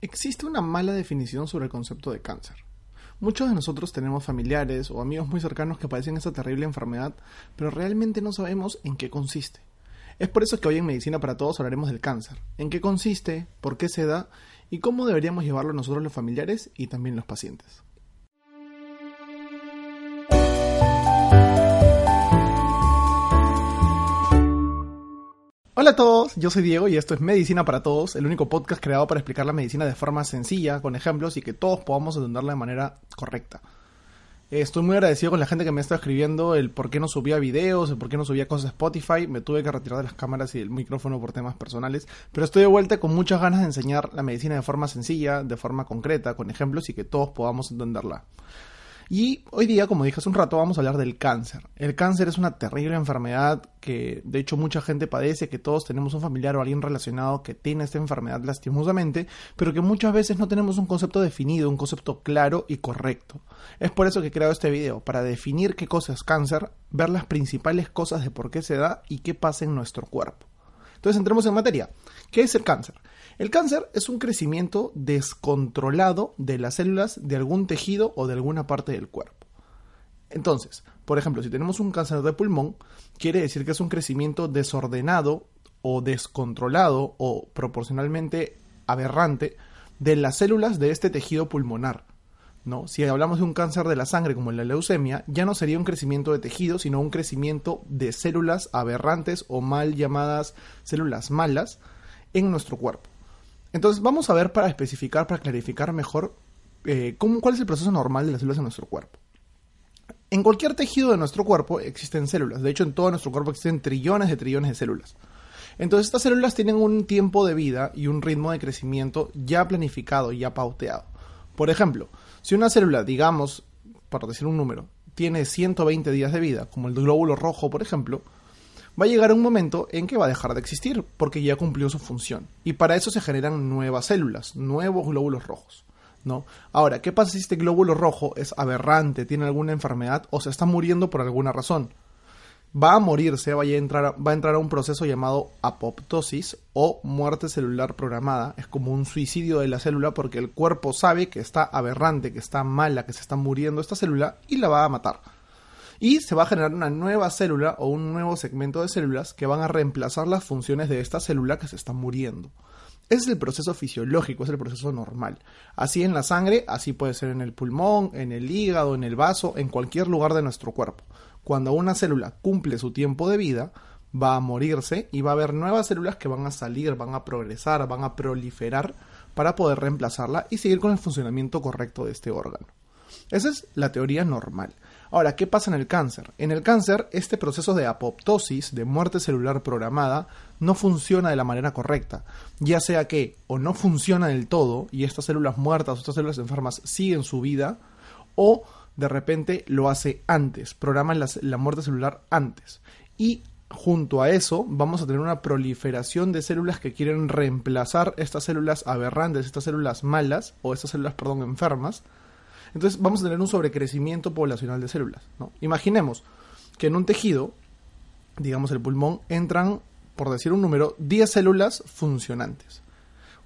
Existe una mala definición sobre el concepto de cáncer. Muchos de nosotros tenemos familiares o amigos muy cercanos que padecen esta terrible enfermedad, pero realmente no sabemos en qué consiste. Es por eso que hoy en Medicina para Todos hablaremos del cáncer, en qué consiste, por qué se da y cómo deberíamos llevarlo nosotros los familiares y también los pacientes. Hola a todos, yo soy Diego y esto es Medicina para Todos, el único podcast creado para explicar la medicina de forma sencilla, con ejemplos y que todos podamos entenderla de manera correcta. Estoy muy agradecido con la gente que me está escribiendo el por qué no subía videos, el por qué no subía cosas a Spotify. Me tuve que retirar de las cámaras y el micrófono por temas personales, pero estoy de vuelta con muchas ganas de enseñar la medicina de forma sencilla, de forma concreta, con ejemplos y que todos podamos entenderla. Y hoy día, como dije hace un rato, vamos a hablar del cáncer. El cáncer es una terrible enfermedad que de hecho mucha gente padece, que todos tenemos un familiar o alguien relacionado que tiene esta enfermedad lastimosamente, pero que muchas veces no tenemos un concepto definido, un concepto claro y correcto. Es por eso que he creado este video, para definir qué cosa es cáncer, ver las principales cosas de por qué se da y qué pasa en nuestro cuerpo. Entonces entremos en materia. ¿Qué es el cáncer? El cáncer es un crecimiento descontrolado de las células de algún tejido o de alguna parte del cuerpo. Entonces, por ejemplo, si tenemos un cáncer de pulmón, quiere decir que es un crecimiento desordenado o descontrolado o proporcionalmente aberrante de las células de este tejido pulmonar. ¿no? Si hablamos de un cáncer de la sangre como la leucemia, ya no sería un crecimiento de tejido, sino un crecimiento de células aberrantes o mal llamadas células malas en nuestro cuerpo. Entonces vamos a ver para especificar, para clarificar mejor eh, cómo, cuál es el proceso normal de las células en nuestro cuerpo. En cualquier tejido de nuestro cuerpo existen células. De hecho, en todo nuestro cuerpo existen trillones de trillones de células. Entonces, estas células tienen un tiempo de vida y un ritmo de crecimiento ya planificado, ya pauteado. Por ejemplo, si una célula, digamos, por decir un número, tiene 120 días de vida, como el glóbulo rojo, por ejemplo, va a llegar un momento en que va a dejar de existir, porque ya cumplió su función. Y para eso se generan nuevas células, nuevos glóbulos rojos. ¿no? Ahora, ¿qué pasa si este glóbulo rojo es aberrante, tiene alguna enfermedad o se está muriendo por alguna razón? Va a morirse, va a entrar, va a, entrar a un proceso llamado apoptosis o muerte celular programada. Es como un suicidio de la célula porque el cuerpo sabe que está aberrante, que está mala, que se está muriendo esta célula y la va a matar. Y se va a generar una nueva célula o un nuevo segmento de células que van a reemplazar las funciones de esta célula que se está muriendo. Ese es el proceso fisiológico, es el proceso normal. Así en la sangre, así puede ser en el pulmón, en el hígado, en el vaso, en cualquier lugar de nuestro cuerpo. Cuando una célula cumple su tiempo de vida, va a morirse y va a haber nuevas células que van a salir, van a progresar, van a proliferar para poder reemplazarla y seguir con el funcionamiento correcto de este órgano. Esa es la teoría normal. Ahora, ¿qué pasa en el cáncer? En el cáncer, este proceso de apoptosis, de muerte celular programada, no funciona de la manera correcta. Ya sea que o no funciona del todo y estas células muertas estas células enfermas siguen su vida, o de repente lo hace antes, programa la, la muerte celular antes. Y junto a eso vamos a tener una proliferación de células que quieren reemplazar estas células aberrantes, estas células malas, o estas células, perdón, enfermas, entonces vamos a tener un sobrecrecimiento poblacional de células. ¿no? Imaginemos que en un tejido, digamos el pulmón, entran, por decir un número, 10 células funcionantes.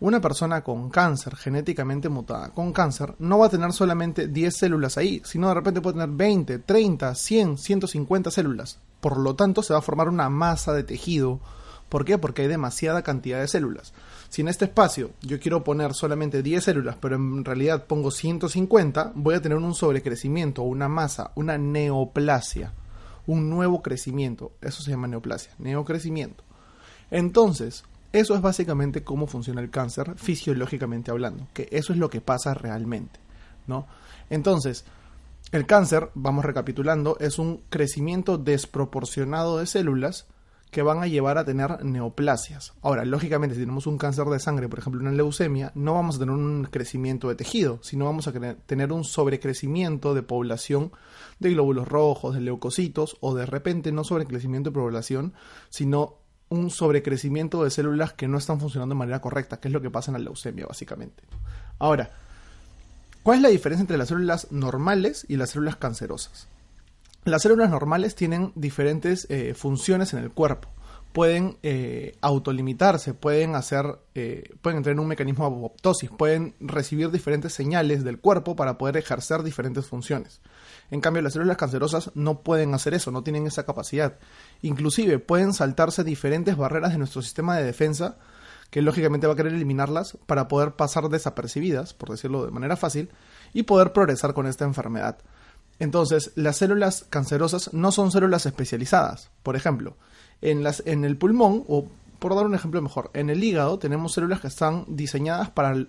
Una persona con cáncer, genéticamente mutada, con cáncer, no va a tener solamente 10 células ahí, sino de repente puede tener 20, 30, 100, 150 células. Por lo tanto, se va a formar una masa de tejido. ¿Por qué? Porque hay demasiada cantidad de células. Si en este espacio yo quiero poner solamente 10 células, pero en realidad pongo 150, voy a tener un sobrecrecimiento, una masa, una neoplasia, un nuevo crecimiento. Eso se llama neoplasia, neocrecimiento. Entonces, eso es básicamente cómo funciona el cáncer fisiológicamente hablando, que eso es lo que pasa realmente, ¿no? Entonces, el cáncer, vamos recapitulando, es un crecimiento desproporcionado de células que van a llevar a tener neoplasias. Ahora, lógicamente, si tenemos un cáncer de sangre, por ejemplo, una leucemia, no vamos a tener un crecimiento de tejido, sino vamos a tener un sobrecrecimiento de población de glóbulos rojos, de leucocitos, o de repente no sobrecrecimiento de población, sino un sobrecrecimiento de células que no están funcionando de manera correcta, que es lo que pasa en la leucemia, básicamente. Ahora, ¿cuál es la diferencia entre las células normales y las células cancerosas? Las células normales tienen diferentes eh, funciones en el cuerpo. Pueden eh, autolimitarse, pueden hacer, eh, pueden entrar en un mecanismo de apoptosis, pueden recibir diferentes señales del cuerpo para poder ejercer diferentes funciones. En cambio, las células cancerosas no pueden hacer eso, no tienen esa capacidad. Inclusive pueden saltarse diferentes barreras de nuestro sistema de defensa, que lógicamente va a querer eliminarlas para poder pasar desapercibidas, por decirlo de manera fácil, y poder progresar con esta enfermedad. Entonces, las células cancerosas no son células especializadas. Por ejemplo, en, el pulmón, o por dar un ejemplo mejor, en el hígado tenemos células que están diseñadas para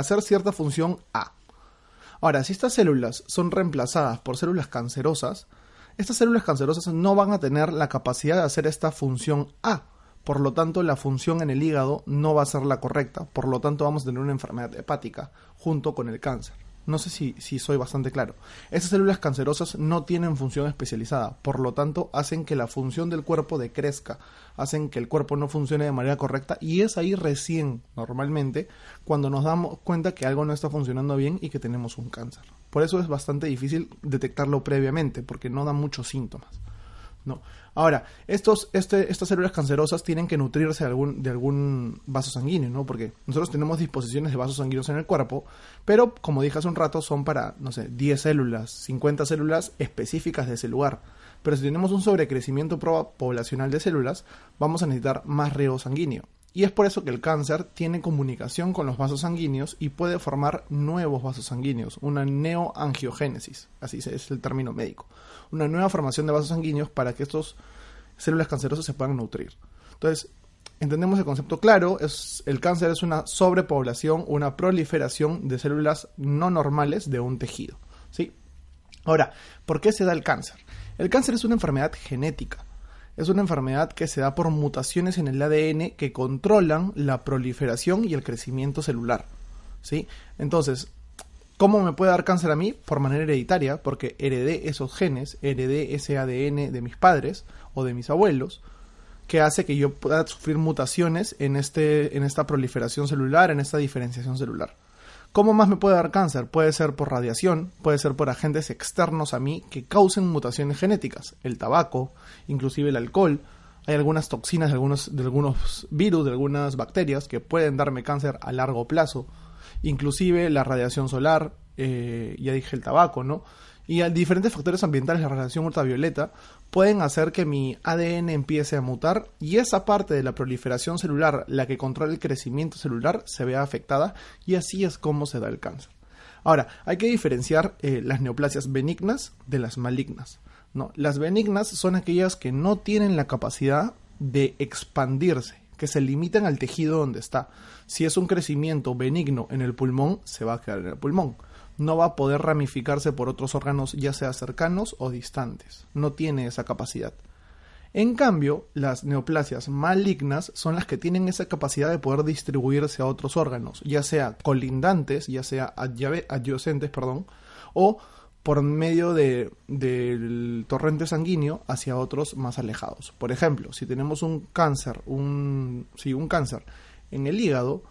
hacer cierta función A. Ahora, si estas células son reemplazadas por células cancerosas, estas células cancerosas no van a tener la capacidad de hacer esta función A. Por lo tanto, la función en el hígado no va a ser la correcta. Por lo tanto, vamos a tener una enfermedad hepática junto con el cáncer. No sé si, soy bastante claro. Estas células cancerosas no tienen función especializada, por lo tanto hacen que la función del cuerpo decrezca, hacen que el cuerpo no funcione de manera correcta y es ahí recién, normalmente, cuando nos damos cuenta que algo no está funcionando bien y que tenemos un cáncer. Por eso es bastante difícil detectarlo previamente, porque no da muchos síntomas. No. Ahora, estos, este, estas células cancerosas tienen que nutrirse de algún, de algún vaso sanguíneo, ¿no? Porque nosotros tenemos disposiciones de vasos sanguíneos en el cuerpo, pero como dije hace un rato, son para, no sé, 10 células, 50 células específicas de ese lugar. Pero si tenemos un sobrecrecimiento poblacional de células, vamos a necesitar más riego sanguíneo. Y es por eso que el cáncer tiene comunicación con los vasos sanguíneos y puede formar nuevos vasos sanguíneos, una neoangiogénesis, así es el término médico, una nueva formación de vasos sanguíneos para que estas células cancerosas se puedan nutrir. Entonces, entendemos el concepto claro, es, el cáncer es una sobrepoblación, una proliferación de células no normales de un tejido. ¿sí? Ahora, ¿por qué se da el cáncer? El cáncer es una enfermedad genética es una enfermedad que se da por mutaciones en el ADN que controlan la proliferación y el crecimiento celular. ¿sí? Entonces, ¿cómo me puede dar cáncer a mí? Por manera hereditaria, porque heredé esos genes, heredé ese ADN de mis padres o de mis abuelos, que hace que yo pueda sufrir mutaciones en, este, en esta proliferación celular, en esta diferenciación celular. ¿Cómo más me puede dar cáncer? Puede ser por radiación, puede ser por agentes externos a mí que causen mutaciones genéticas, el tabaco, inclusive el alcohol. Hay algunas toxinas de algunos, de algunos virus, de algunas bacterias que pueden darme cáncer a largo plazo. Inclusive la radiación solar, eh, ya dije el tabaco, ¿no? Y diferentes factores ambientales, la radiación ultravioleta, pueden hacer que mi ADN empiece a mutar y esa parte de la proliferación celular, la que controla el crecimiento celular, se vea afectada y así es como se da el cáncer. Ahora, hay que diferenciar eh, las neoplasias benignas de las malignas. ¿no? Las benignas son aquellas que no tienen la capacidad de expandirse, que se limitan al tejido donde está. Si es un crecimiento benigno en el pulmón, se va a quedar en el pulmón no va a poder ramificarse por otros órganos ya sea cercanos o distantes. No tiene esa capacidad. En cambio, las neoplasias malignas son las que tienen esa capacidad de poder distribuirse a otros órganos, ya sea colindantes, ya sea adyacentes, perdón, o por medio del torrente sanguíneo hacia otros más alejados. Por ejemplo, si tenemos un cáncer, un, sí, un cáncer en el hígado,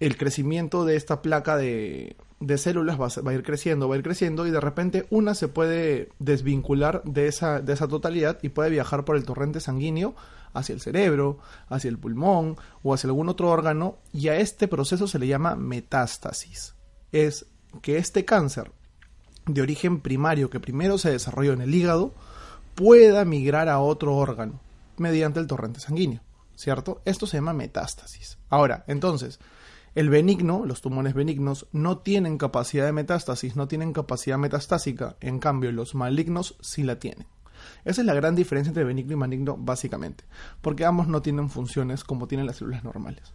el crecimiento de esta placa de, de células va, a ir creciendo, va a ir creciendo y de repente una se puede desvincular de esa, de esa totalidad y puede viajar por el torrente sanguíneo hacia el cerebro, hacia el pulmón o hacia algún otro órgano y a este proceso se le llama metástasis. Es que este cáncer de origen primario que primero se desarrolló en el hígado pueda migrar a otro órgano mediante el torrente sanguíneo, ¿cierto? Esto se llama metástasis. Ahora, entonces, el benigno, los tumores benignos, no tienen capacidad de metástasis, no tienen capacidad metastásica, en cambio los malignos sí la tienen. Esa es la gran diferencia entre benigno y maligno básicamente, porque ambos no tienen funciones como tienen las células normales.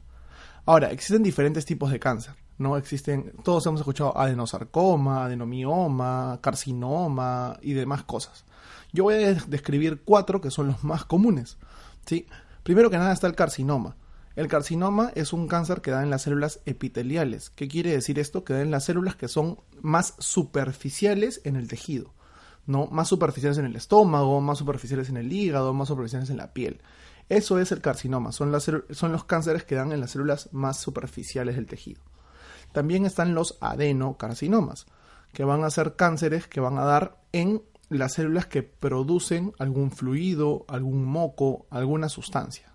Ahora, existen diferentes tipos de cáncer, ¿no? Existen, todos hemos escuchado adenosarcoma, adenomioma, carcinoma y demás cosas. Yo voy a describir cuatro que son los más comunes. ¿sí? Primero que nada está el carcinoma. El carcinoma es un cáncer que da en las células epiteliales. ¿Qué quiere decir esto? Que da en las células que son más superficiales en el tejido. ¿no? Más superficiales en el estómago, más superficiales en el hígado, más superficiales en la piel. Eso es el carcinoma, son, son los cánceres que dan en las células más superficiales del tejido. También están los adenocarcinomas, que van a ser cánceres que van a dar en las células que producen algún fluido, algún moco, alguna sustancia.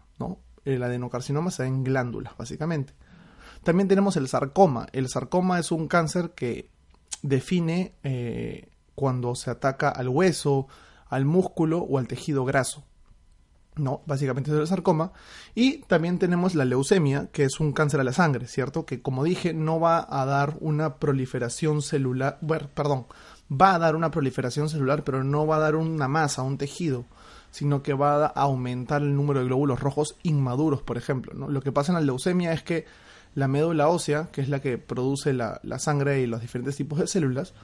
El adenocarcinoma se da en glándulas, básicamente. También tenemos el sarcoma. El sarcoma es un cáncer que define eh, cuando se ataca al hueso, al músculo o al tejido graso. No, básicamente es el sarcoma. Y también tenemos la leucemia, que es un cáncer a la sangre, ¿cierto? Que como dije, no va a dar una proliferación celular, bueno, perdón, va a dar una proliferación celular, pero no va a dar una masa, un tejido, sino que va a aumentar el número de glóbulos rojos inmaduros, por ejemplo. Lo que pasa en la leucemia es que la médula ósea, que es la que produce la, la sangre y los diferentes tipos de células,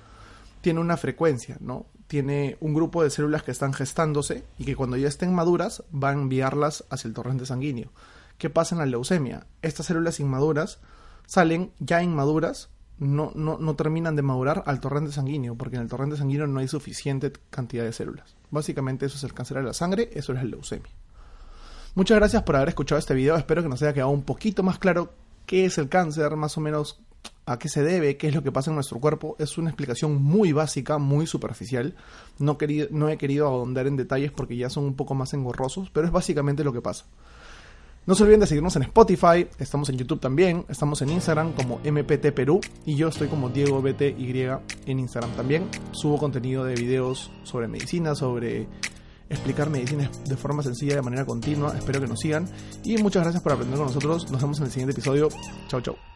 tiene una frecuencia, ¿no? Tiene un grupo de células que están gestándose y que cuando ya estén maduras va a enviarlas hacia el torrente sanguíneo. ¿Qué pasa en la leucemia? Estas células inmaduras salen ya inmaduras, no, no, terminan de madurar al torrente sanguíneo, porque en el torrente sanguíneo no hay suficiente cantidad de células. Básicamente eso es el cáncer de la sangre, eso es la leucemia. Muchas gracias por haber escuchado este video, espero que nos haya quedado un poquito más claro qué es el cáncer, más o menos a qué se debe, qué es lo que pasa en nuestro cuerpo, es una explicación muy básica, muy superficial. No, no he querido ahondar en detalles porque ya son un poco más engorrosos, pero es básicamente lo que pasa. No se olviden de seguirnos en Spotify, estamos en YouTube también, estamos en Instagram como MPT Perú y yo estoy como Diego BTY en Instagram también. Subo contenido de videos sobre medicina, sobre explicar medicina de forma sencilla, de manera continua. Espero que nos sigan y muchas gracias por aprender con nosotros. Nos vemos en el siguiente episodio. Chau, chau.